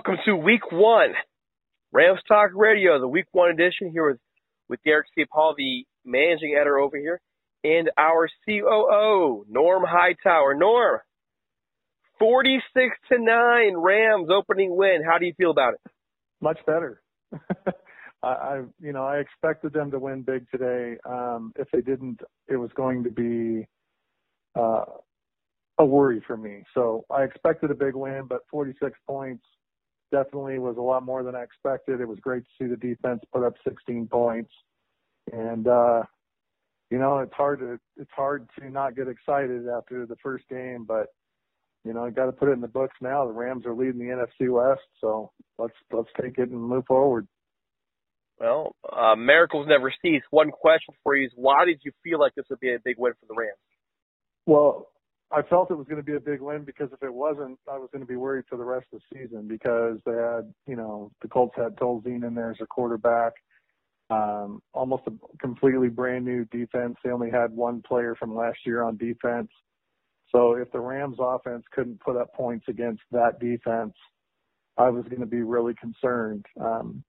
Welcome to week one, Rams Talk Radio, the week one edition here with, with Derek Ciapala, the managing editor over here, and our COO, Norm Hightower. Norm, 46 to 9 Rams opening win. How do you feel about it? Much better. I, I, you know, I expected them to win big today. Um, if they didn't, it was going to be uh, a worry for me. So I expected a big win, but 46 points definitely was a lot more than I expected. It was great to see the defense put up 16 points, and uh, you know it's hard to it's hard to not get excited after the first game, but you know, got to put it in the books now. The Rams are leading the NFC West, so let's let's take it and move forward. Well, uh, miracles never cease. One question for you is, why did you feel like this would be a big win for the Rams? Well, I felt it was going to be a big win because if it wasn't, I was going to be worried for the rest of the season because they had, you know, the Colts had Tolzien in there as a quarterback, um, almost a completely brand new defense. They only had one player from last year on defense. So if the Rams offense couldn't put up points against that defense, I was going to be really concerned. Um,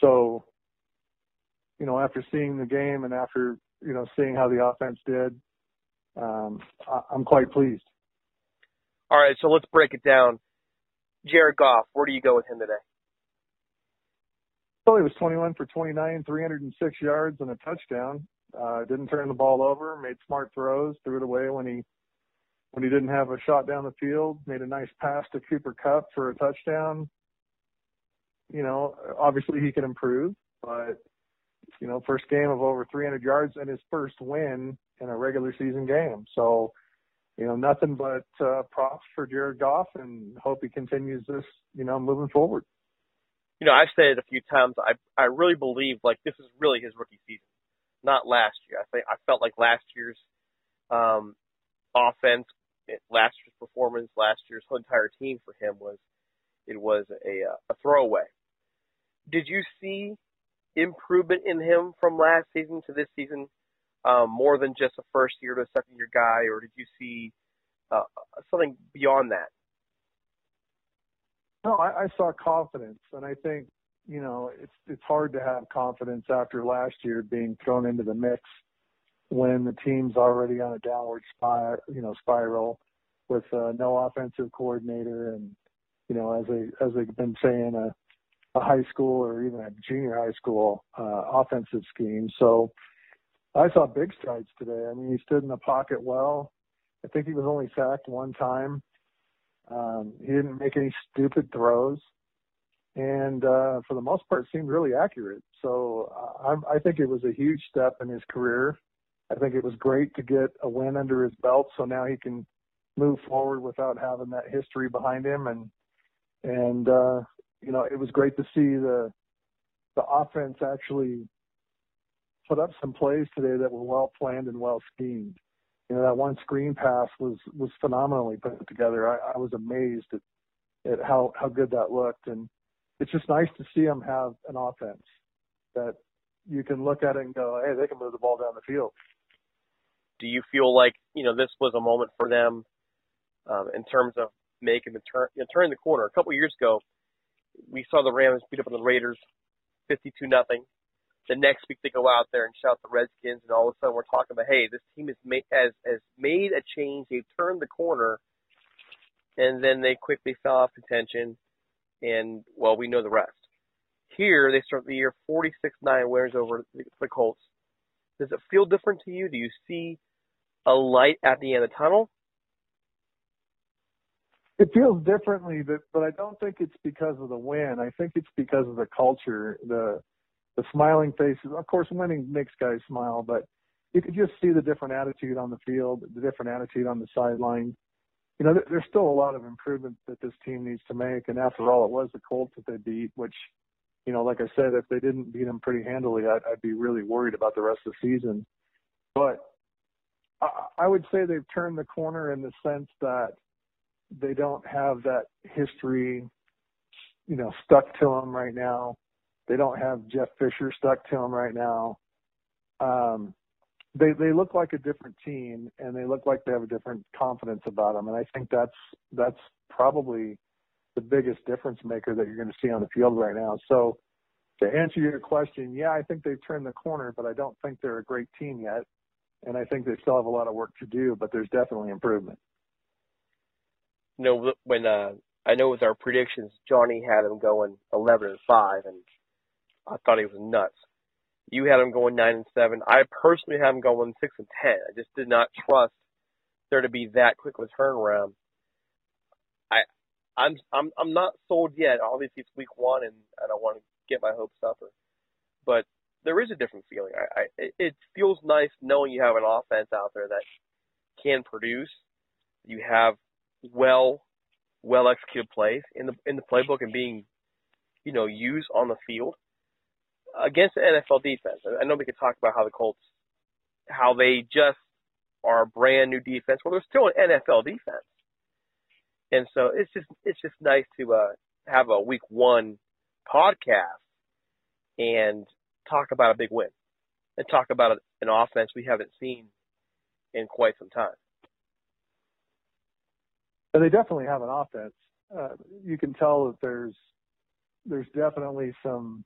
so, you know, after seeing the game and after, you know, seeing how the offense did, um, I'm quite pleased. All right, so let's break it down. Jared Goff, where do you go with him today? Well, he was 21 for 29, 306 yards and a touchdown. Uh, didn't turn the ball over, made smart throws, threw it away when he when he didn't have a shot down the field, made a nice pass to Cooper Kupp for a touchdown. You know, obviously he can improve, but you know, first game of over 300 yards and his first win in a regular season game. So, you know, nothing but uh, props for Jared Goff and hope he continues this, you know, moving forward. You know, I've said it a few times. I I really believe like this is really his rookie season, not last year. I think I felt like last year's um, offense, last year's performance, last year's whole entire team for him was it was a a throwaway. Did you see improvement in him from last season to this season? Um, more than just a first year to a second year guy, or did you see uh, something beyond that? No, I, I saw confidence, and I think you know it's it's hard to have confidence after last year being thrown into the mix when the team's already on a downward spiral, you know, spiral with uh, no offensive coordinator, and you know, as they as they've been saying, a, a high school or even a junior high school uh, offensive scheme. So I saw big strides today. I mean, he stood in the pocket well. I think he was only sacked one time. Um, he didn't make any stupid throws, and uh, for the most part, seemed really accurate. So uh, I, I think it was a huge step in his career. I think it was great to get a win under his belt, so now he can move forward without having that history behind him. And and uh, you know, it was great to see the the offense actually put up some plays today that were well planned and well schemed. You know, that one screen pass was was phenomenally put together. I, I was amazed at, at how how good that looked, and it's just nice to see them have an offense that you can look at it and go, hey, they can move the ball down the field. Do you feel like you know this was a moment for them um, in terms of making the turn, you know, turning the corner? A couple years ago, we saw the Rams beat up on the Raiders, fifty-two nothing the next week they go out there and shout the Redskins, and all of a sudden we're talking about, hey, this team has made has has made a change. They've turned the corner, and then they quickly fell off contention, and well, we know the rest. Here they start the year 46-9 winners over the Colts. Does it feel different to you? Do you see a light at the end of the tunnel? It feels differently, but but I don't think it's because of the win. I think it's because of the culture, the the smiling faces. Of course, winning makes guys smile, but you could just see the different attitude on the field, the different attitude on the sideline. You know, there's still a lot of improvement that this team needs to make. And after all, it was the Colts that they beat, which, you know, like I said, if they didn't beat them pretty handily, I'd, I'd be really worried about the rest of the season. But I, I would say they've turned the corner in the sense that they don't have that history, you know, stuck to them right now. They don't have Jeff Fisher stuck to them right now. Um, they they look like a different team, and they look like they have a different confidence about them. And I think that's that's probably the biggest difference maker that you're going to see on the field right now. So to answer your question, yeah, I think they've turned the corner, but I don't think they're a great team yet. And I think they still have a lot of work to do, but there's definitely improvement. You know, when uh, I know with our predictions, Johnny had them going 11 and five, and I thought he was nuts. You had him going nine and seven. I personally have him going six and ten. I just did not trust there to be that quick of a turnaround. I, I'm, I'm, I'm not sold yet. Obviously, it's week one, and I don't want to get my hopes up, or, but there is a different feeling. I, I, it, it feels nice knowing you have an offense out there that can produce. You have well, well executed plays in the in the playbook and being, you know, used on the field against the NFL defense. I know we could talk about how the Colts, how they just are a brand new defense. Well, they're still an NFL defense, and so it's just it's just nice to uh, have a Week One podcast and talk about a big win and talk about an offense we haven't seen in quite some time. But they definitely have an offense. Uh, you can tell that there's there's definitely some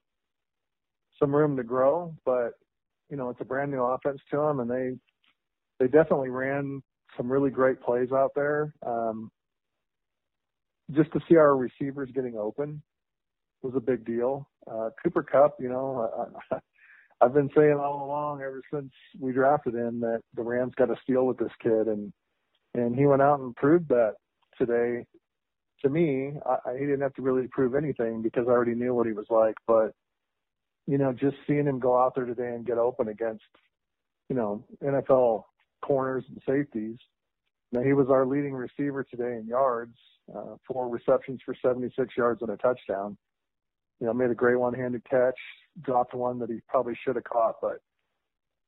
some room to grow, but you know it's a brand new offense to them, and they they definitely ran some really great plays out there. Um, just to see our receivers getting open was a big deal. Uh, Cooper Kupp, you know, I, I've been saying all along ever since we drafted him that the Rams got to steal with this kid, and and he went out and proved that today. To me, I, he didn't have to really prove anything because I already knew what he was like, but you know, just seeing him go out there today and get open against, you know, NFL corners and safeties. Now he was our leading receiver today in yards, uh, four receptions for 76 yards and a touchdown. You know, made a great one-handed catch, dropped one that he probably should have caught, but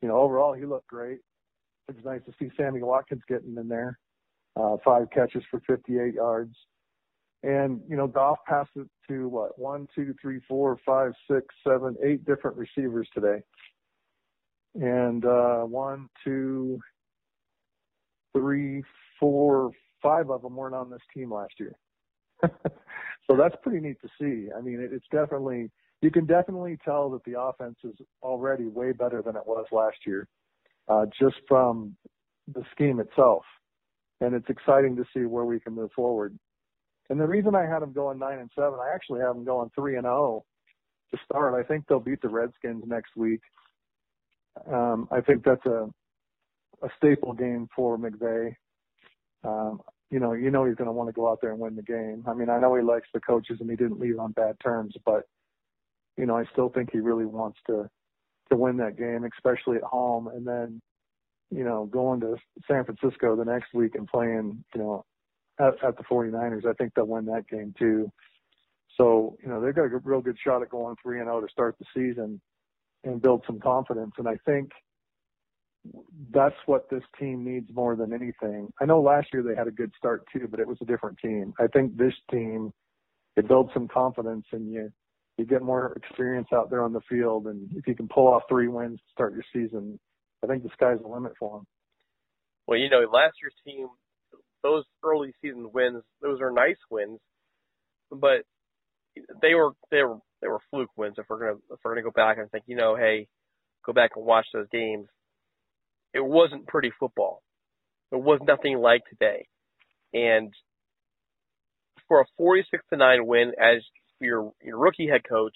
you know, overall he looked great. It was nice to see Sammy Watkins getting in there. Uh, five catches for 58 yards. And, you know, Goff passed it to what, one, two, three, four, five, six, seven, eight different receivers today. and uh, one, two, three, four, five of them weren't on this team last year. so that's pretty neat to see. I mean, it's definitely you can definitely tell that the offense is already way better than it was last year, uh, just from the scheme itself. And it's exciting to see where we can move forward. And the reason I had them going nine and seven, I actually have them going three and zero oh to start. I think they'll beat the Redskins next week. Um, I think that's a a staple game for McVay. Um, you know, you know he's going to want to go out there and win the game. I mean, I know he likes the coaches and he didn't leave on bad terms, but you know, I still think he really wants to to win that game, especially at home, and then you know going to San Francisco the next week and playing you know at, at the 49ers. I think they'll win that game too. So you know they've got a real good shot at going three and zero oh to start the season and build some confidence. And I think that's what this team needs more than anything. I know last year they had a good start too, but it was a different team. I think this team it builds some confidence and you you get more experience out there on the field, and if you can pull off three wins to start your season, I think the sky's the limit for them. Well, you know, last year's team, those early season wins, those are nice wins, but they were they were they were fluke wins. If we're gonna if we're gonna go back and think, you know, hey, go back and watch those games, it wasn't pretty football. It was nothing like today, and for a 46 to nine win, as your your rookie head coach,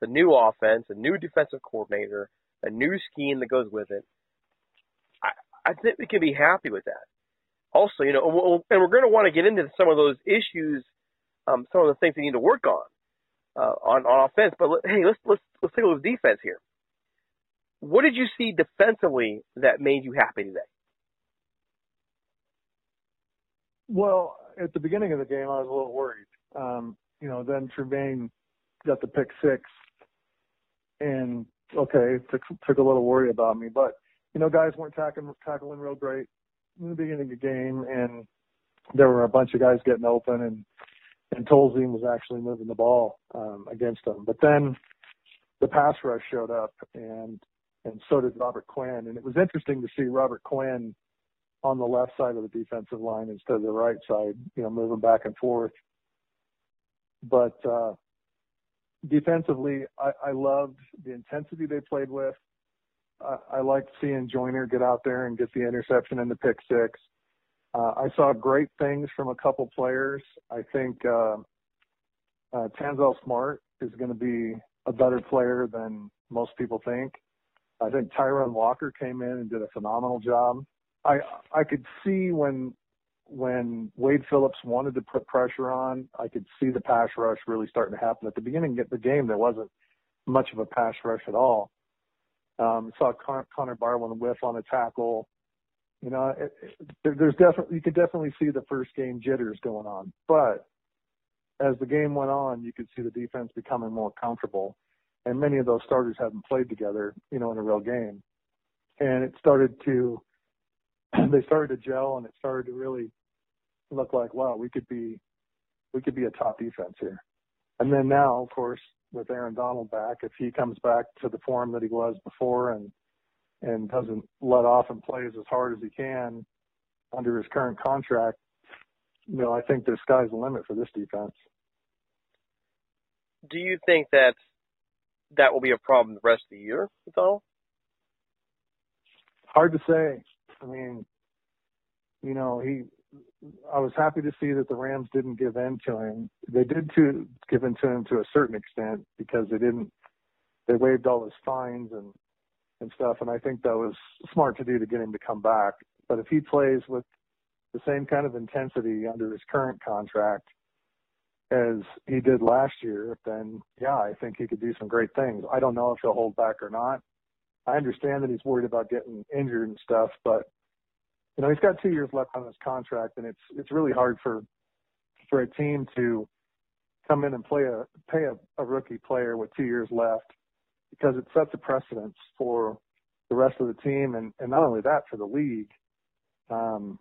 the new offense, a new defensive coordinator, a new scheme that goes with it. I I think we can be happy with that. Also, you know, and we're going to want to get into some of those issues, um, some of the things we need to work on uh, on on offense. But hey, let's let's let's take a look at defense here. What did you see defensively that made you happy today? Well, at the beginning of the game, I was a little worried. Um, you know, then Trumaine got the pick six, and okay, took took a little worry about me, but you know, guys weren't tackling tackling real great in the beginning of the game, and there were a bunch of guys getting open, and and Tolzien was actually moving the ball um, against them. But then the pass rush showed up, and and so did Robert Quinn, and it was interesting to see Robert Quinn on the left side of the defensive line instead of the right side, you know, moving back and forth. But uh, defensively, I, I loved the intensity they played with. I, liked seeing Joyner get out there and get the interception and the pick six. Uh, I saw great things from a couple players. I think uh, uh, Tanzel Smart is going to be a better player than most people think. I think Tyrunn Walker came in and did a phenomenal job. I I could see when when Wade Phillips wanted to put pressure on, I could see the pass rush really starting to happen. At the beginning of the game, there wasn't much of a pass rush at all. Um, saw Con- Connor Barwin whiff on a tackle. You know, it, it, there's definitely you could definitely see the first game jitters going on, but as the game went on, you could see the defense becoming more comfortable, and many of those starters hadn't played together, you know, in a real game, and it started to they started to gel and it started to really look like, wow, we could be, we could be a top defense here. And then now, of course, with Aaron Donald back, if he comes back to the form that he was before and, and doesn't let off and plays as hard as he can under his current contract, you know, I think the sky's the limit for this defense. Do you think that that will be a problem the rest of the year with all? Hard to say. I mean, you know, he. I was happy to see that the Rams didn't give in to him. They did to give in to him to a certain extent because they didn't. They waived all his fines and and stuff, and I think that was smart to do to get him to come back. But if he plays with the same kind of intensity under his current contract as he did last year, then yeah, I think he could do some great things. I don't know if he'll hold back or not. I understand that he's worried about getting injured and stuff, but you know he's got two years left on his contract, and it's it's really hard for for a team to come in and play a pay a, a rookie player with two years left because it sets a precedence for the rest of the team, and and not only that for the league. Um,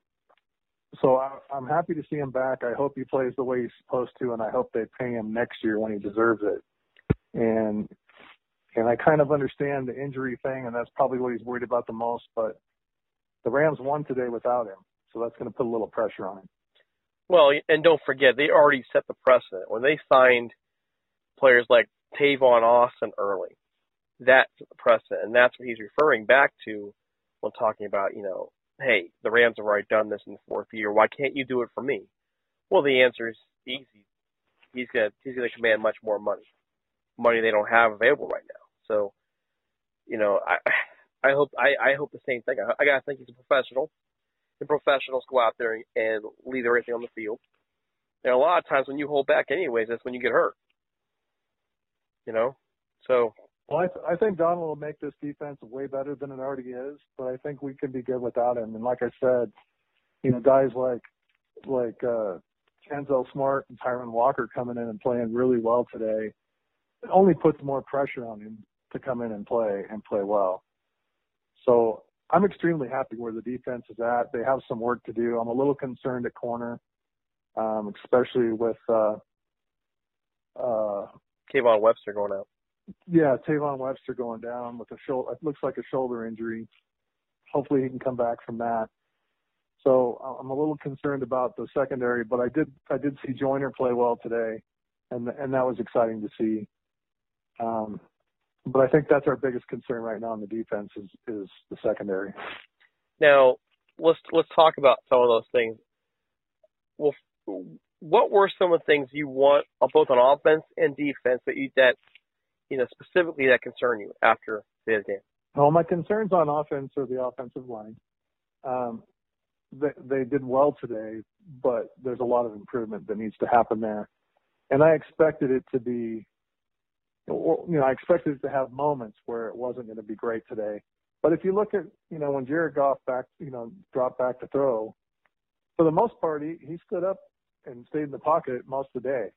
so I, I'm happy to see him back. I hope he plays the way he's supposed to, and I hope they pay him next year when he deserves it. And And I kind of understand the injury thing, and that's probably what he's worried about the most. But the Rams won today without him, so that's going to put a little pressure on him. Well, and don't forget, they already set the precedent when they signed players like Tavon Austin early. That's the precedent, and that's what he's referring back to when talking about, you know, hey, the Rams have already done this in the fourth year. Why can't you do it for me? Well, the answer is easy. He's gonna he's gonna command much more money, money they don't have available right now. So, you know, I I hope I I hope the same thing. I, I gotta think he's a professional. And professionals go out there and, and leave everything on the field. And a lot of times when you hold back, anyways, that's when you get hurt. You know, so well, I, th- I think Donald will make this defense way better than it already is, but I think we can be good without him. And like I said, you know, guys like like uh Tanzel Smart and Tyrunn Walker coming in and playing really well today it only puts more pressure on him to come in and play and play well. So I'm extremely happy where the defense is at. They have some work to do. I'm a little concerned at corner, um, especially with uh, uh, Kayvon Webster going out. Yeah, Tavon Webster going down with a shoulder. It looks like a shoulder injury. Hopefully, he can come back from that. So I'm a little concerned about the secondary, but I did I did see Joyner play well today, and and that was exciting to see. Um, but I think that's our biggest concern right now in the defense is is the secondary. Now let's let's talk about some of those things. Well, what were some of the things you want both on offense and defense that you that you know specifically that concern you after the game? Well, my concerns on offense are the offensive line. Um, they, they did well today, but there's a lot of improvement that needs to happen there. And I expected it to be, you know, I expected to have moments where it wasn't going to be great today. But if you look at, you know, when Jared Goff back, you know, dropped back to throw, for the most part, he, he stood up and stayed in the pocket most of the day.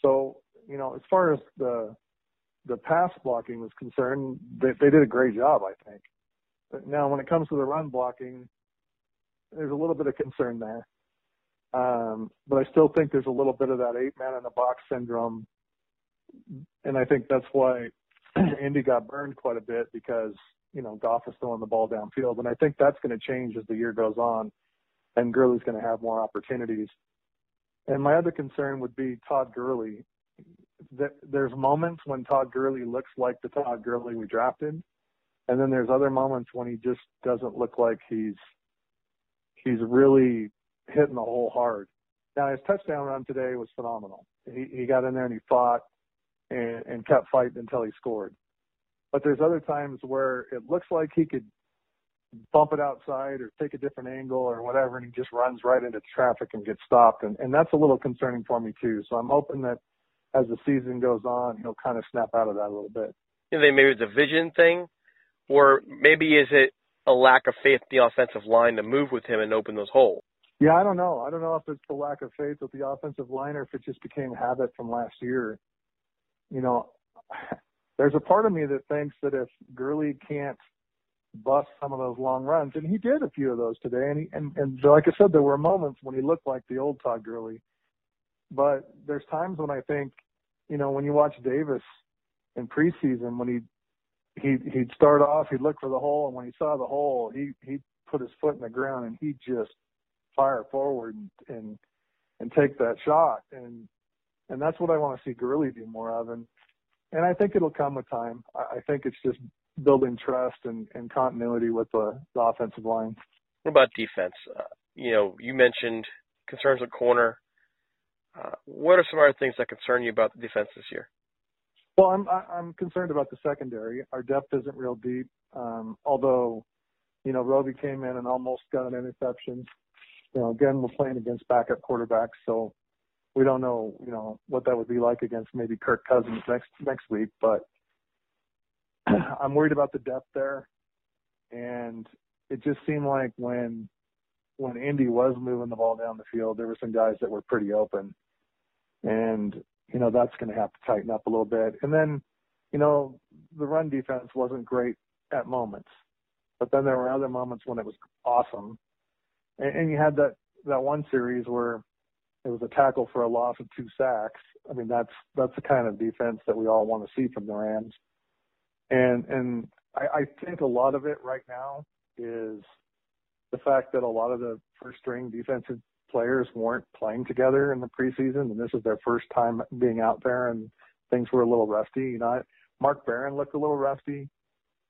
So, you know, as far as the the pass blocking was concerned, they, they did a great job, I think. But now, when it comes to the run blocking, there's a little bit of concern there. Um, but I still think there's a little bit of that eight man in the box syndrome. And I think that's why Indy got burned quite a bit because, you know, Goff is throwing the ball downfield. And I think that's going to change as the year goes on and Gurley's going to have more opportunities. And my other concern would be Todd Gurley. There's moments when Todd Gurley looks like the Todd Gurley we drafted. And then there's other moments when he just doesn't look like he's he's really hitting the hole hard. Now his touchdown run today was phenomenal. He he got in there and he fought and, and kept fighting until he scored. But there's other times where it looks like he could bump it outside or take a different angle or whatever, and he just runs right into traffic and gets stopped. And, and that's a little concerning for me too. So I'm hoping that as the season goes on, he'll kind of snap out of that a little bit. You think maybe it's a vision thing, or maybe is it a lack of faith in the offensive line to move with him and open those holes? Yeah, I don't know. I don't know if it's the lack of faith with the offensive line or if it just became a habit from last year. You know, there's a part of me that thinks that if Gurley can't bust some of those long runs, and he did a few of those today, and he, and, and like I said, there were moments when he looked like the old Todd Gurley. But there's times when I think, you know, when you watch Davis in preseason, when he he he'd start off, he'd look for the hole, and when he saw the hole, he he put his foot in the ground and he just fire forward and and, and take that shot, and and that's what I want to see Gurley do more of, and and I think it'll come with time. I, I think it's just building trust and, and continuity with the, the offensive line. What about defense? Uh, you know, you mentioned concerns with corner. Uh, what are some other things that concern you about the defense this year? Well, I'm I'm concerned about the secondary. Our depth isn't real deep. Um, although, you know, Robey came in and almost got an interception. You know, again, we're playing against backup quarterbacks, so we don't know, you know, what that would be like against maybe Kirk Cousins next next week. But I'm worried about the depth there, and it just seemed like when when Indy was moving the ball down the field, there were some guys that were pretty open, and you know, that's going to have to tighten up a little bit. And then, you know, the run defense wasn't great at moments, but then there were other moments when it was awesome. And, and you had that, that one series where it was a tackle for a loss of two sacks. I mean, that's, that's the kind of defense that we all want to see from the Rams. And and I, I think a lot of it right now is the fact that a lot of the first string defensive players weren't playing together in the preseason, and this is their first time being out there, and things were a little rusty. You know, Mark Barron looked a little rusty.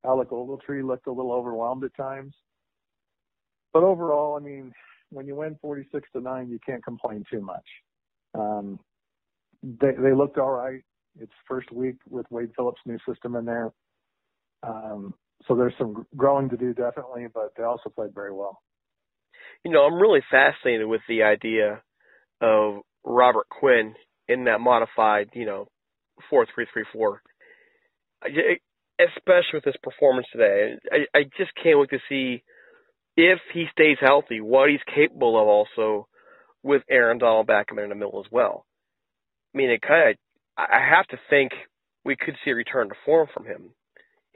Alec Ogletree looked a little overwhelmed at times. But overall, I mean, when you win 46 to nine, you can't complain too much. Um, they they looked all right. It's first week with Wade Phillips' new system in there. Um, so there's some growing to do definitely, but they also played very well. You know, I'm really fascinated with the idea of Robert Quinn in that modified, you know, four three three four. Especially with his performance today, I, I just can't wait to see if he stays healthy what he's capable of. Also, with Aaron Donald back in the middle as well. I mean, it kind of. I have to think we could see a return to form from him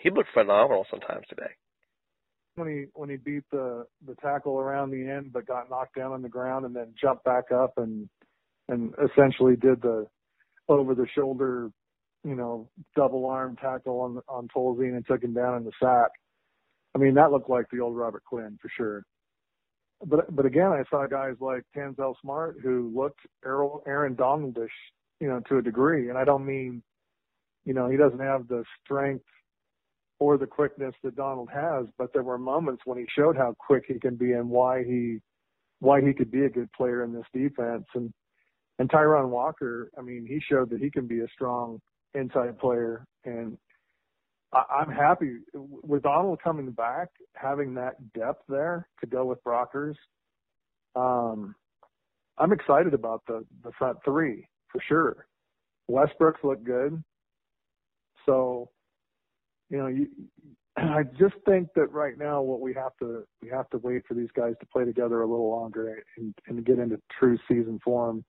he looked phenomenal sometimes today. When he when he beat the the tackle around the end, but got knocked down on the ground and then jumped back up and and essentially did the over the shoulder, you know, double arm tackle on on Tolzien and took him down in the sack. I mean, that looked like the old Robert Quinn for sure. But but again, I saw guys like Tanzel Smart who looked Aaron Donaldish, you know, to a degree, and I don't mean, you know, he doesn't have the strength or the quickness that Donald has, but there were moments when he showed how quick he can be and why he why he could be a good player in this defense. And and Tyrunn Walker, I mean, he showed that he can be a strong inside player. And I'm happy with Donald coming back, having that depth there to go with Brockers. Um, I'm excited about the the front three for sure. Westbrooks looked good. So you know, you, I just think that right now what we have to we have to wait for these guys to play together a little longer and, and get into true season form.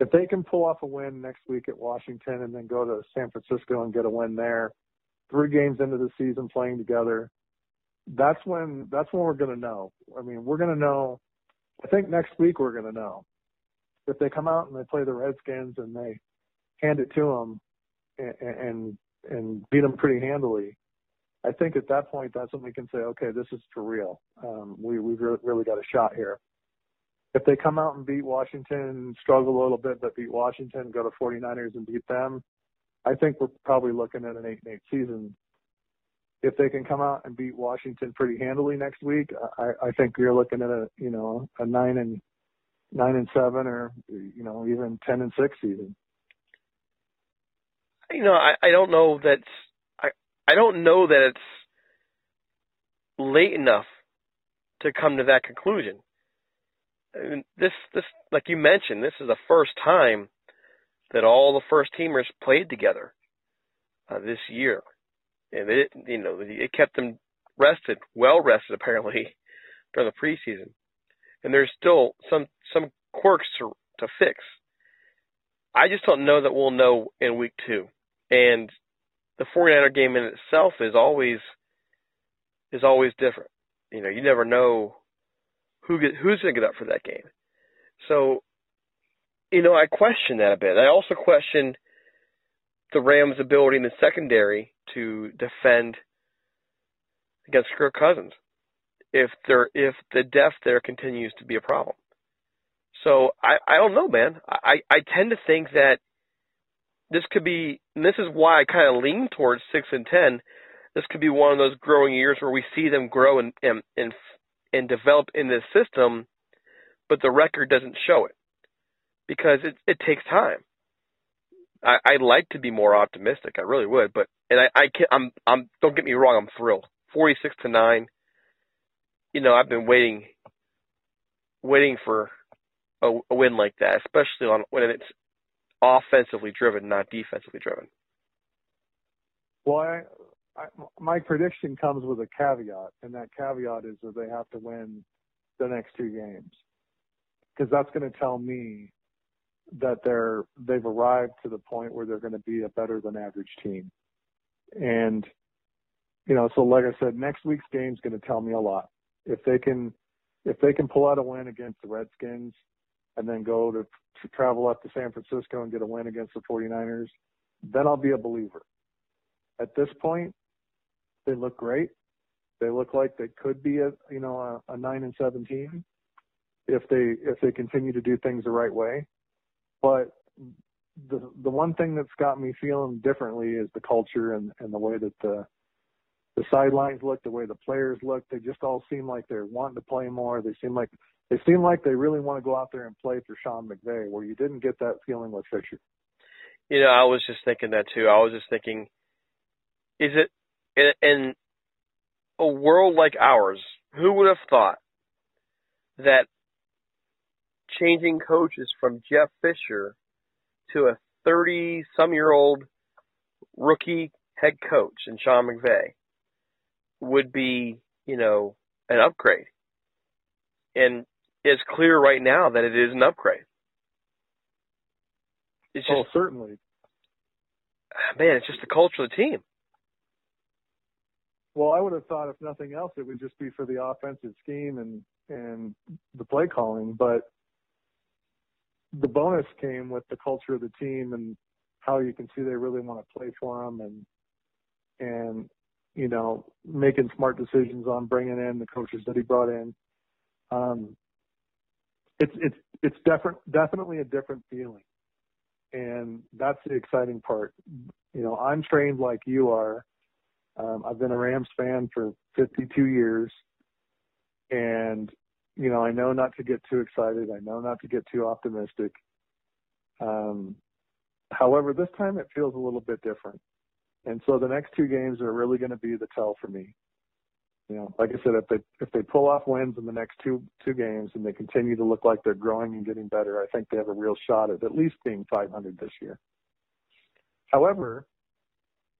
If they can pull off a win next week at Washington and then go to San Francisco and get a win there, three games into the season playing together, that's when that's when we're going to know. I mean, we're going to know. I think next week we're going to know if they come out and they play the Redskins and they hand it to them and, and and beat them pretty handily. I think at that point, that's when we can say, okay, this is for real. Um, we we've really got a shot here. If they come out and beat Washington, struggle a little bit, but beat Washington, go to 49ers and beat them, I think we're probably looking at an eight and eight season. If they can come out and beat Washington pretty handily next week, I, I think you're looking at a you know a nine and nine and seven, or you know even ten and six season you know, I, I don't know that I I don't know that it's late enough to come to that conclusion. I mean, this this like you mentioned, this is the first time that all the first teamers played together uh, this year, and it you know it kept them rested, well rested apparently during the preseason, and there's still some some quirks to to fix. I just don't know that we'll know in week two. And the 49er game in itself is always is always different. You know, you never know who get, who's going to get up for that game. So, you know, I question that a bit. I also question the Rams' ability in the secondary to defend against Kirk Cousins if there if the depth there continues to be a problem. So I I don't know, man. I I tend to think that this could be, and this is why I kind of lean towards six and ten. This could be one of those growing years where we see them grow and and and, and develop in this system, but the record doesn't show it because it it takes time. I, I'd like to be more optimistic. I really would, but and I I can't. I'm I'm. Don't get me wrong. I'm thrilled. Forty six to nine. You know, I've been waiting, waiting for a, a win like that, especially on when it's offensively driven, not defensively driven. Well, I, I, my prediction comes with a caveat, and that caveat is that they have to win the next two games, because that's going to tell me that they're they've arrived to the point where they're going to be a better than average team, and you know, so like I said, next week's game is going to tell me a lot. If they can, if they can pull out a win against the Redskins, and then go to, to travel up to San Francisco and get a win against the 49ers, then I'll be a believer. At this point, they look great. They look like they could be a you know a, a nine and seven team if they if they continue to do things the right way. But the the one thing that's got me feeling differently is the culture and and the way that the the sidelines look, the way the players look. They just all seem like they're wanting to play more. They seem like they seem like they really want to go out there and play for Sean McVay, where you didn't get that feeling with Fisher. You know, I was just thinking that too. I was just thinking, is it in, in a world like ours? Who would have thought that changing coaches from Jeff Fisher to a 30 some year old rookie head coach in Sean McVay would be, you know, an upgrade. And it's clear right now that it is an upgrade. It's oh, just, oh, certainly. Man, it's just the culture of the team. Well, I would have thought if nothing else, it would just be for the offensive scheme and and the play calling. But the bonus came with the culture of the team and how you can see they really want to play for them and and you know making smart decisions on bringing in the coaches that he brought in. Um, it's it's it's different, definitely a different feeling, and that's the exciting part. You know, I'm trained like you are. Um, I've been a Rams fan for 52 years, and you know, I know not to get too excited. I know not to get too optimistic. Um, however, this time it feels a little bit different. And so the next two games are really going to be the tell for me. You know, like I said, if they if they pull off wins in the next two two games and they continue to look like they're growing and getting better, I think they have a real shot at at least being 500 this year. However,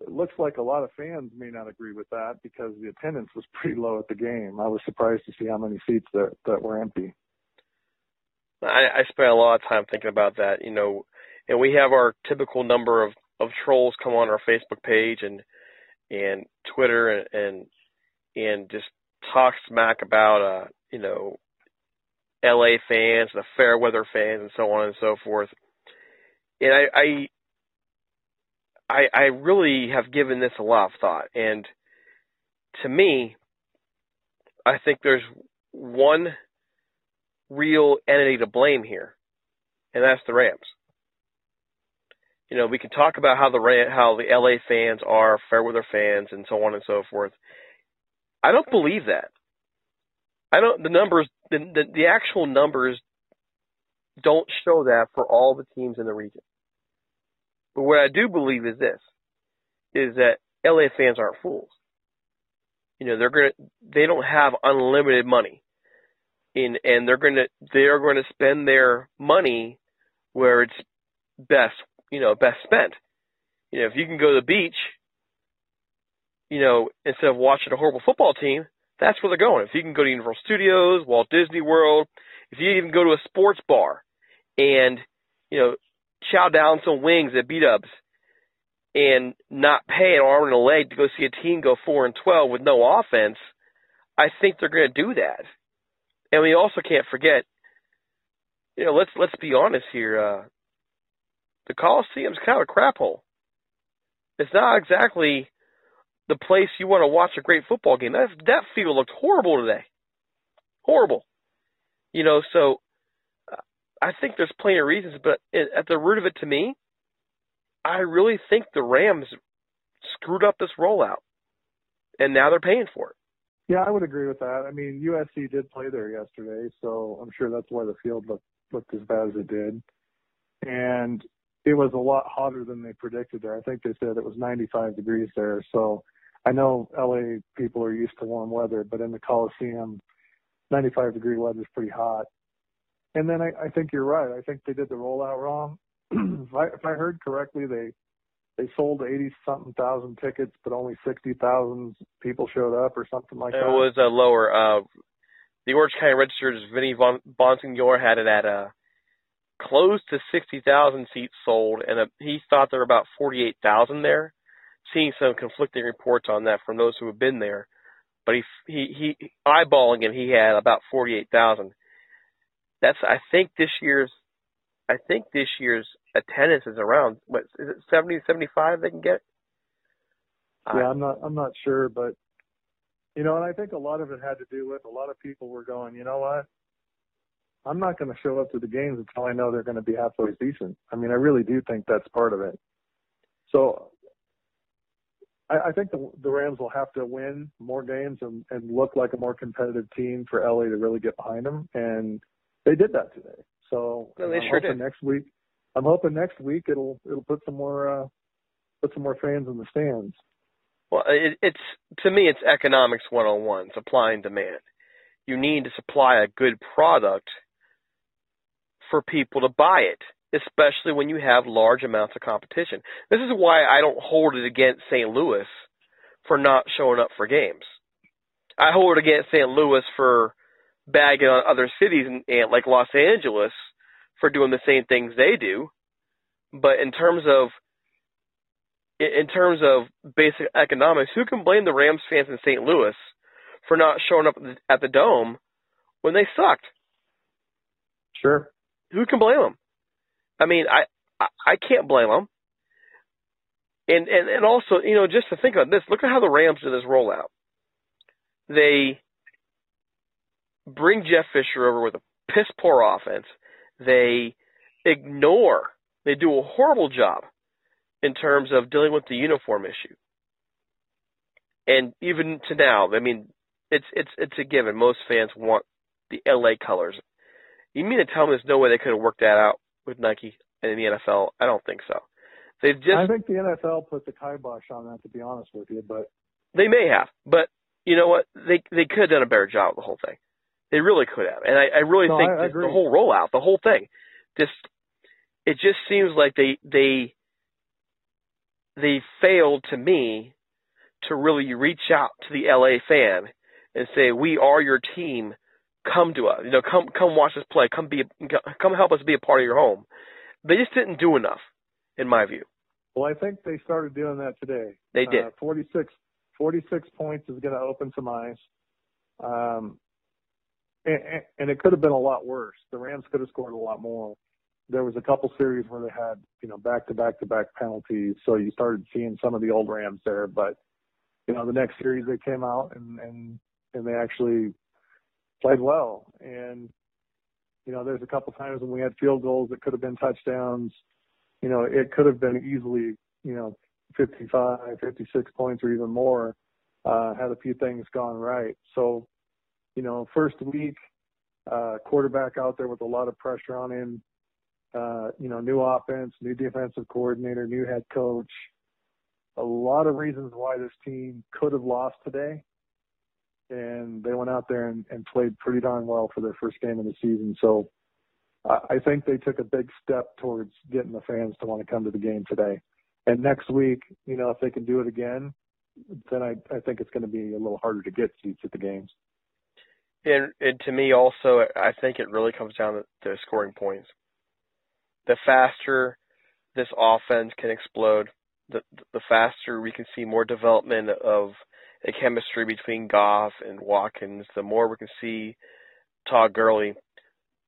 it looks like a lot of fans may not agree with that because the attendance was pretty low at the game. I was surprised to see how many seats that that were empty. I, I spent a lot of time thinking about that, you know, and we have our typical number of of trolls come on our Facebook page and and Twitter and and, and just talk smack about uh you know LA fans, the fair weather fans, and so on and so forth. And I, I I, I really have given this a lot of thought, and to me, I think there's one real entity to blame here, and that's the Rams. You know, we can talk about how the how the LA fans are fairweather fans and so on and so forth. I don't believe that. I don't. The numbers, the, the, the actual numbers, don't show that for all the teams in the region. But what I do believe is this, is that LA fans aren't fools. You know, they're gonna, they don't have unlimited money. In, and they're gonna, they're gonna spend their money where it's best, you know, best spent. You know, if you can go to the beach, you know, instead of watching a horrible football team, that's where they're going. If you can go to Universal Studios, Walt Disney World, if you even go to a sports bar and, you know, chow down some wings at beat ups and not pay an arm and a leg to go see a team go four and twelve with no offense, I think they're going to do that. And we also can't forget, you know, let's let's be honest here. Uh, the Coliseum's kind of a crap hole. It's not exactly the place you want to watch a great football game. That that field looked horrible today, horrible. You know, so I think there's plenty of reasons, but at the root of it, to me, I really think the Rams screwed up this rollout, and now they're paying for it. Yeah, I would agree with that. I mean, USC did play there yesterday, so I'm sure that's why the field looked looked as bad as it did. And it was a lot hotter than they predicted there. I think they said it was 95 degrees there. So I know LA people are used to warm weather, but in the Coliseum, 95 degree weather is pretty hot. And then I, I think you're right. I think they did the rollout wrong. if, I, if I heard correctly, they they sold eighty something thousand tickets, but only sixty thousand people showed up, or something like it that. It was a uh, lower. Uh, the Orange County Register's Vinny Bon- Bonsignore had it at a uh, close to sixty thousand seats sold, and a, he thought there were about forty eight thousand there. Seeing some conflicting reports on that from those who have been there, but he he he eyeballing it, he had about forty eight thousand that's I think this year's I think this year's attendance is around what is it 70 75 they can get uh, Yeah, I'm not. I'm not sure, but you know, and I think a lot of it had to do with a lot of people were going. You know what? I'm not going to show up to the games until I know they're going to be halfway decent. I mean, I really do think that's part of it. So I, I think the, the Rams will have to win more games and, and look like a more competitive team for LA to really get behind them, and they did that today. So they I'm sure hoping did. next week. I'm hoping next week it'll it'll put some more uh, put some more fans in the stands. Well, it, it's to me, it's economics 101, supply and demand. You need to supply a good product for people to buy it, especially when you have large amounts of competition. This is why I don't hold it against St. Louis for not showing up for games. I hold it against St. Louis for bagging on other cities and, and eh, like Los Angeles for doing the same things they do. But in terms of in terms of basic economics, who can blame the Rams fans in St. Louis for not showing up at the dome when they sucked? Sure. Who can blame them? I mean, I I, I can't blame them. And and and also, you know, just to think about this, look at how the Rams did this rollout. They bring Jeff Fisher over with a piss poor offense. They ignore. They do a horrible job in terms of dealing with the uniform issue. And even to now, I mean, it's it's it's a given. Most fans want the LA colors. You mean to tell me there's no way they could have worked that out with Nike and the NFL? I don't think so. They just I think the NFL put the kibosh on that, to be honest with you. But they may have, but you know what? They they could have done a better job of the whole thing. They really could have, and I, I really no, think I, I the whole rollout, the whole thing, just it just seems like they they they failed to me to really reach out to the LA fan and say, "We are your team. Come to us. You know, come come watch us play. Come be come help us be a part of your home." They just didn't do enough, in my view. Well, I think they started doing that today. They did. Uh, 46, 46 points is going to open some eyes. Um, and, and it could have been a lot worse. The Rams could have scored a lot more. There was a couple series where they had, you know, back to back to back penalties. So you started seeing some of the old Rams there. But, you know, the next series they came out and, and, and they actually played well. And, you know, there's a couple times when we had field goals that could have been touchdowns. You know, it could have been easily, you know, 55, 56 points or even more, uh, had a few things gone right. So, you know, first week, uh, quarterback out there with a lot of pressure on him, uh, you know, new offense, new defensive coordinator, new head coach, a lot of reasons why this team could have lost today. And they went out there and, and played pretty darn well for their first game of the season. So I, I think they took a big step towards getting the fans to want to come to the game today. And next week, you know, if they can do it again, then I, I think it's going to be a little harder to get seats at the games. And, and to me, also, I think it really comes down to scoring points. The faster this offense can explode, the the faster we can see more development of a chemistry between Goff and Watkins. The more we can see Todd Gurley,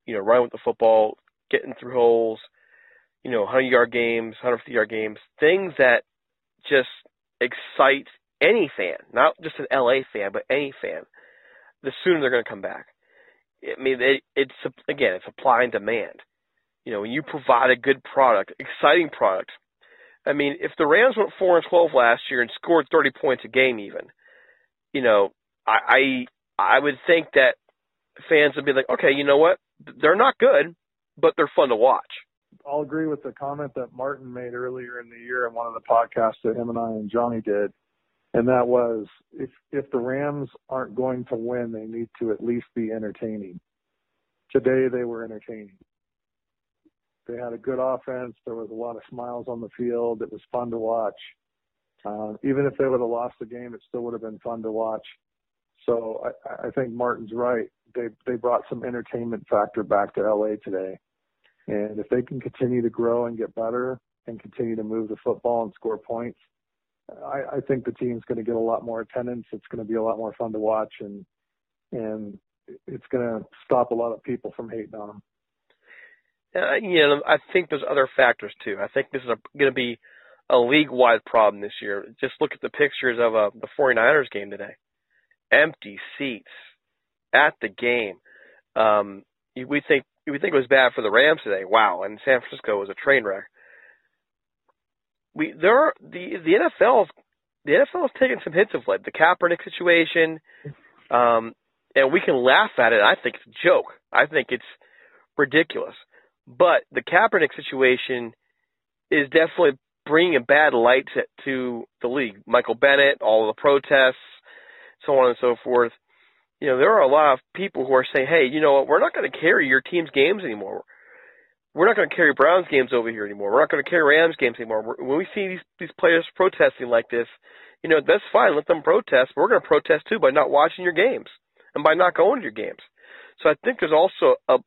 you know, running with the football, getting through holes, you know, 100 yard games, 150 yard games, things that just excite any fan, not just an LA fan, but any fan the sooner they're going to come back. I mean, it, it's again, it's supply and demand. You know, when you provide a good product, exciting product. I mean, if the Rams went four and twelve last year and scored thirty points a game, even, you know, I I, I would think that fans would be like, okay, you know what, they're not good, but they're fun to watch. I'll agree with the comment that Martin made earlier in the year in one of the podcasts that him and I and Johnny did and that was if if the Rams aren't going to win, they need to at least be entertaining. Today they were entertaining. They had a good offense. There was a lot of smiles on the field. It was fun to watch. Uh, even if they would have lost the game, it still would have been fun to watch. So I, I think Martin's right. They they brought some entertainment factor back to LA today, and if they can continue to grow and get better and continue to move the football and score points, I, I think the team's going to get a lot more attendance. It's going to be a lot more fun to watch, and and it's going to stop a lot of people from hating on them. Uh, you know, I think there's other factors too. I think this is going to be a league-wide problem this year. Just look at the pictures of uh, the 49ers game today. Empty seats at the game. Um, we think we think it was bad for the Rams today. Wow, and San Francisco was a train wreck. We there are the the NFL the NFL has taken some hits of late. The Kaepernick situation, um, and we can laugh at it. I think it's a joke. I think it's ridiculous. But the Kaepernick situation is definitely bringing a bad light to, to the league. Michael Bennett, all the protests, so on and so forth. You know, there are a lot of people who are saying, "Hey, you know what? We're not going to carry your team's games anymore. We're not going to carry Browns games over here anymore. We're not going to carry Rams games anymore. When we see these these players protesting like this, you know, that's fine. Let them protest. But we're going to protest too by not watching your games and by not going to your games. So I think there's also a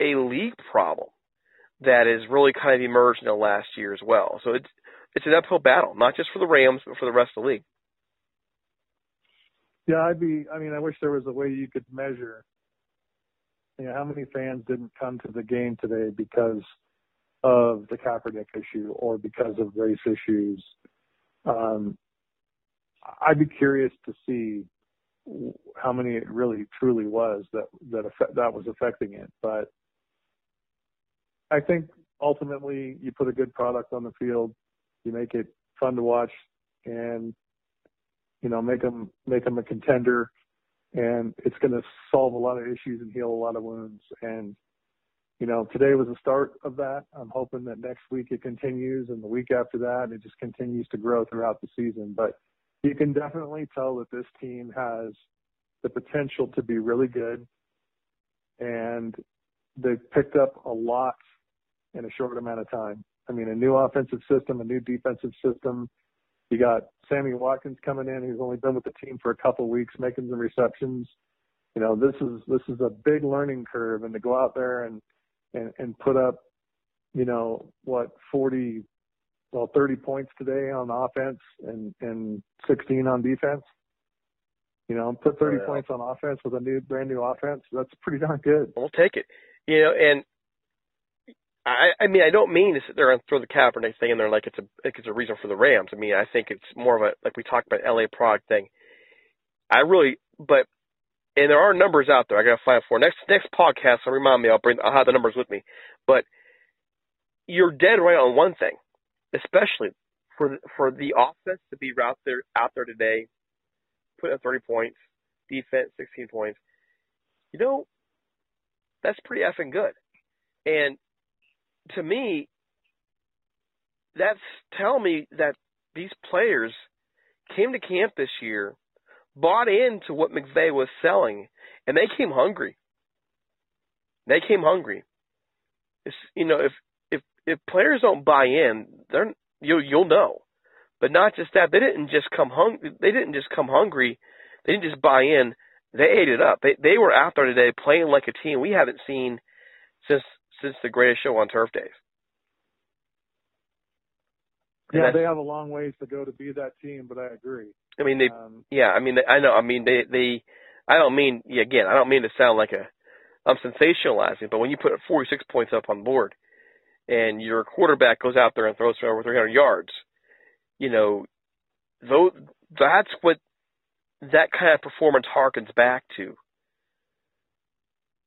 a league problem that has really kind of emerged in the last year as well. So it's it's an uphill battle, not just for the Rams, but for the rest of the league. Yeah, I'd be. I mean, I wish there was a way you could measure. You know, how many fans didn't come to the game today because of the Kaepernick issue or because of race issues? Um, I'd be curious to see how many it really truly was that that effect, that was affecting it. But I think ultimately you put a good product on the field, you make it fun to watch, and you know make them make them a contender, and it's going to solve a lot of issues and heal a lot of wounds. And you know today was the start of that. I'm hoping that next week it continues, and the week after that it just continues to grow throughout the season. But you can definitely tell that this team has the potential to be really good, and they've picked up a lot in a short amount of time. I mean, a new offensive system, a new defensive system. You got Sammy Watkins coming in, who's only been with the team for a couple of weeks, making some receptions. You know, this is this is a big learning curve, and to go out there and and, and put up, you know, what 40, well, 30 points today on offense and and 16 on defense. You know, put 30 oh, yeah. points on offense with a new brand new offense. That's pretty darn good. We'll take it. You know, and I, I mean, I don't mean to sit there and throw the Kaepernick thing in there like it's a like it's a reason for the Rams. I mean, I think it's more of a like we talked about LA Prague thing. I really, but and there are numbers out there. I got to find for next next podcast. So remind me, I'll bring I'll have the numbers with me. But you're dead right on one thing, especially for for the offense to be out there out there today, putting up 30 points, defense 16 points. You know, that's pretty effing good. And to me, that's telling me that these players came to camp this year, bought into what McVay was selling, and they came hungry. They came hungry. It's, you know, if if if players don't buy in, they're you'll you'll know. But not just that, they didn't just come hung. They didn't just come hungry. They didn't just buy in. They ate it up. They they were out there today playing like a team we haven't seen since since the greatest show on turf days. Yeah, they have a long ways to go to be that team, but I agree. I mean, they, um, yeah, I mean, I know, I mean, they, they, I don't mean, again, I don't mean to sound like a, I'm sensationalizing, but when you put 46 points up on board, and your quarterback goes out there and throws for over 300 yards, you know, though that's what that kind of performance harkens back to.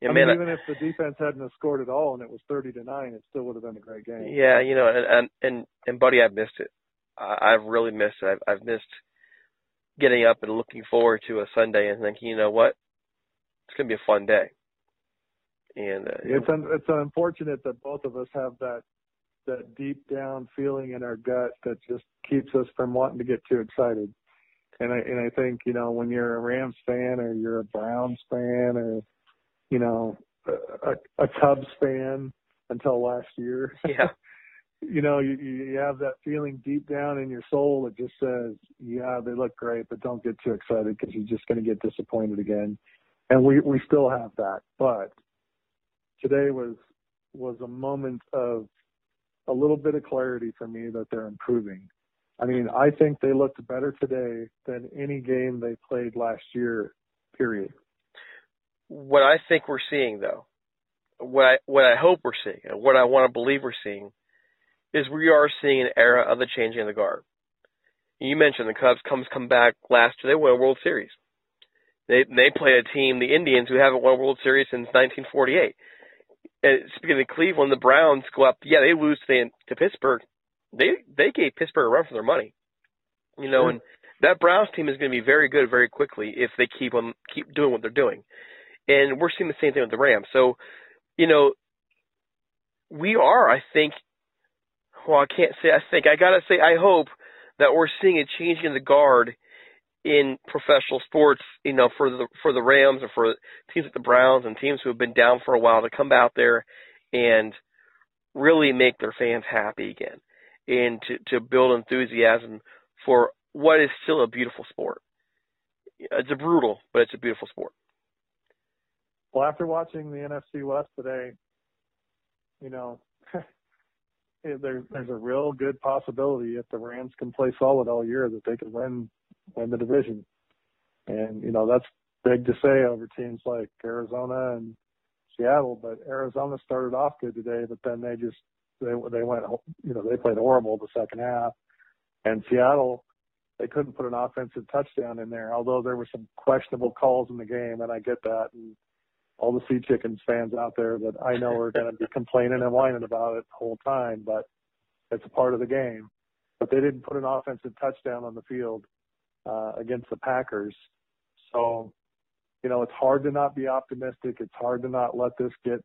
I mean, even if the defense hadn't scored at all and it was thirty to nine, it still would have been a great game. Yeah, you know, and and and, and buddy, I've missed it. I, I've really missed it. I've, I've missed getting up and looking forward to a Sunday and thinking, you know what, it's gonna be a fun day. And uh, it's un, it's unfortunate that both of us have that that deep down feeling in our gut that just keeps us from wanting to get too excited. And I and I think you know when you're a Rams fan or you're a Browns fan or you know, a, a Cubs fan until last year. Yeah. you know, you you have that feeling deep down in your soul that just says, yeah, they look great, but don't get too excited because you're just going to get disappointed again. And we we still have that, but today was was a moment of a little bit of clarity for me that they're improving. I mean, I think they looked better today than any game they played last year, period what I think we're seeing, though, what I what I hope we're seeing, and what I want to believe we're seeing, is we are seeing an era of the changing of the guard. You mentioned the Cubs comes come back last year. They won a World Series. They they play a team, the Indians, who haven't won a World Series since 1948. And speaking of Cleveland, the Browns go up. Yeah, they lose to, to Pittsburgh. They they gave Pittsburgh a run for their money. You know, and that Browns team is going to be very good very quickly if they keep on keep doing what they're doing. And we're seeing the same thing with the Rams. So, you know, we are, I think. Well, I can't say I think. I gotta say I hope that we're seeing a changing in the guard in professional sports, you know, for the for the Rams and for teams like the Browns and teams who have been down for a while to come out there and really make their fans happy again and to to build enthusiasm for what is still a beautiful sport. It's a brutal, but it's a beautiful sport. Well, after watching the NFC West today, you know, there's there's a real good possibility if the Rams can play solid all year that they could win win the division. And you know that's big to say over teams like Arizona and Seattle. But Arizona started off good today, but then they just they they went you know they played horrible the second half. And Seattle they couldn't put an offensive touchdown in there, although there were some questionable calls in the game, and I get that. And all the Sea Chickens fans out there that I know are going to be complaining and whining about it the whole time, but it's a part of the game. But they didn't put an offensive touchdown on the field uh, against the Packers. So, you know, it's hard to not be optimistic. It's hard to not let this get,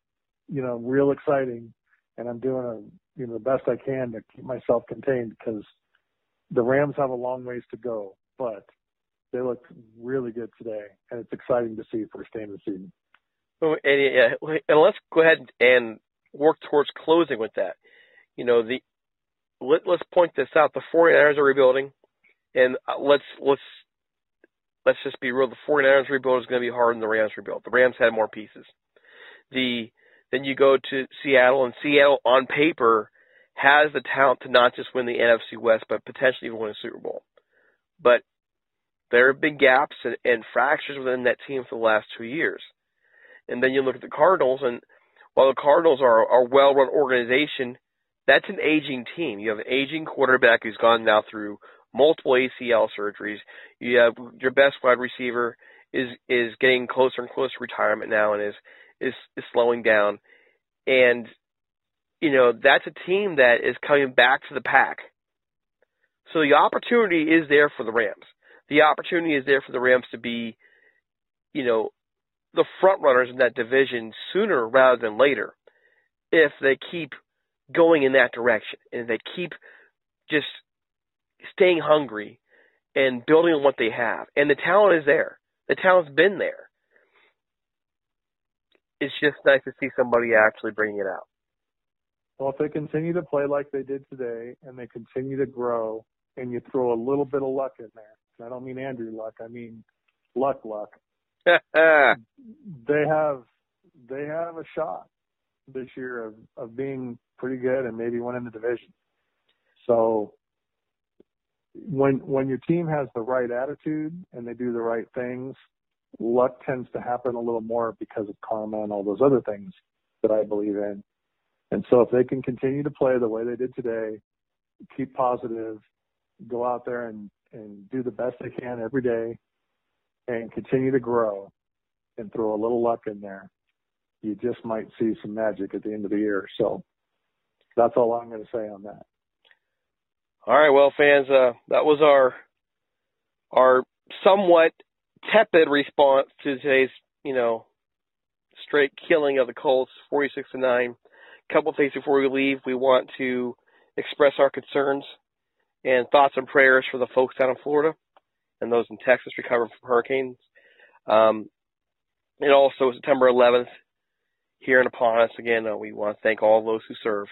you know, real exciting. And I'm doing a, you know, the best I can to keep myself contained because the Rams have a long ways to go, but they look really good today, and it's exciting to see first game of the season. And, and let's go ahead and work towards closing with that. You know, the let, let's point this out. The 49ers are rebuilding, and uh, let's let's let's just be real. The 49ers rebuild is going to be harder than the Rams rebuild. The Rams had more pieces. The then you go to Seattle, and Seattle on paper has the talent to not just win the NFC West, but potentially even win a Super Bowl. But there have been gaps and, and fractures within that team for the last two years. And then you look at the Cardinals, and while the Cardinals are, a well-run organization, that's an aging team. You have an aging quarterback who's gone now through multiple ACL surgeries. You have your best wide receiver is is getting closer and closer to retirement now, and is is is slowing down. And you know that's a team that is coming back to the pack. So the opportunity is there for the Rams. The opportunity is there for the Rams to be, you know, the front runners in that division sooner rather than later if they keep going in that direction and they keep just staying hungry and building on what they have. And the talent is there. The talent's been there. It's just nice to see somebody actually bringing it out. Well, if they continue to play like they did today and they continue to grow and you throw a little bit of luck in there, and I don't mean Andrew Luck, I mean luck luck. they have they have a shot this year of, of being pretty good and maybe winning the division. So when when your team has the right attitude and they do the right things, luck tends to happen a little more because of karma and all those other things that I believe in. And so if they can continue to play the way they did today, keep positive, go out there and, and do the best they can every day and continue to grow and throw a little luck in there, you just might see some magic at the end of the year. So that's all I'm going to say on that. All right, well, fans, uh, that was our our somewhat tepid response to today's, you know, straight killing of the Colts, 46 to nine. A couple things before we leave, we want to express our concerns and thoughts and prayers for the folks down in Florida and those in Texas recovering from hurricanes. Um, and also September 11th, here and upon us again, uh, we want to thank all those who serve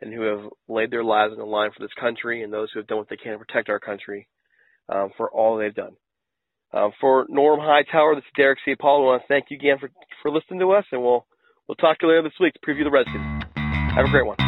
and who have laid their lives on the line for this country and those who have done what they can to protect our country um, for all they've done. Uh, for Norm Hightower, this is Derek Ciapala. I want to thank you again for, for listening to us, and we'll we'll talk to you later this week to preview the Redskins. Have a great one.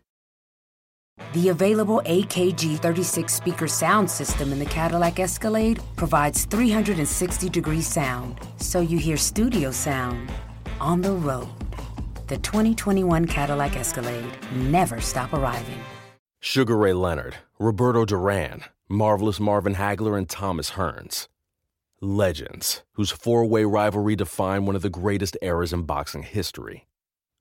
The available AKG 36 speaker sound system in the Cadillac Escalade provides 360 degree sound, so you hear studio sound on the road. The 2021 Cadillac Escalade never stop arriving. Sugar Ray Leonard, Roberto Duran, Marvelous Marvin Hagler, and Thomas Hearns. Legends, whose four way rivalry defined one of the greatest eras in boxing history.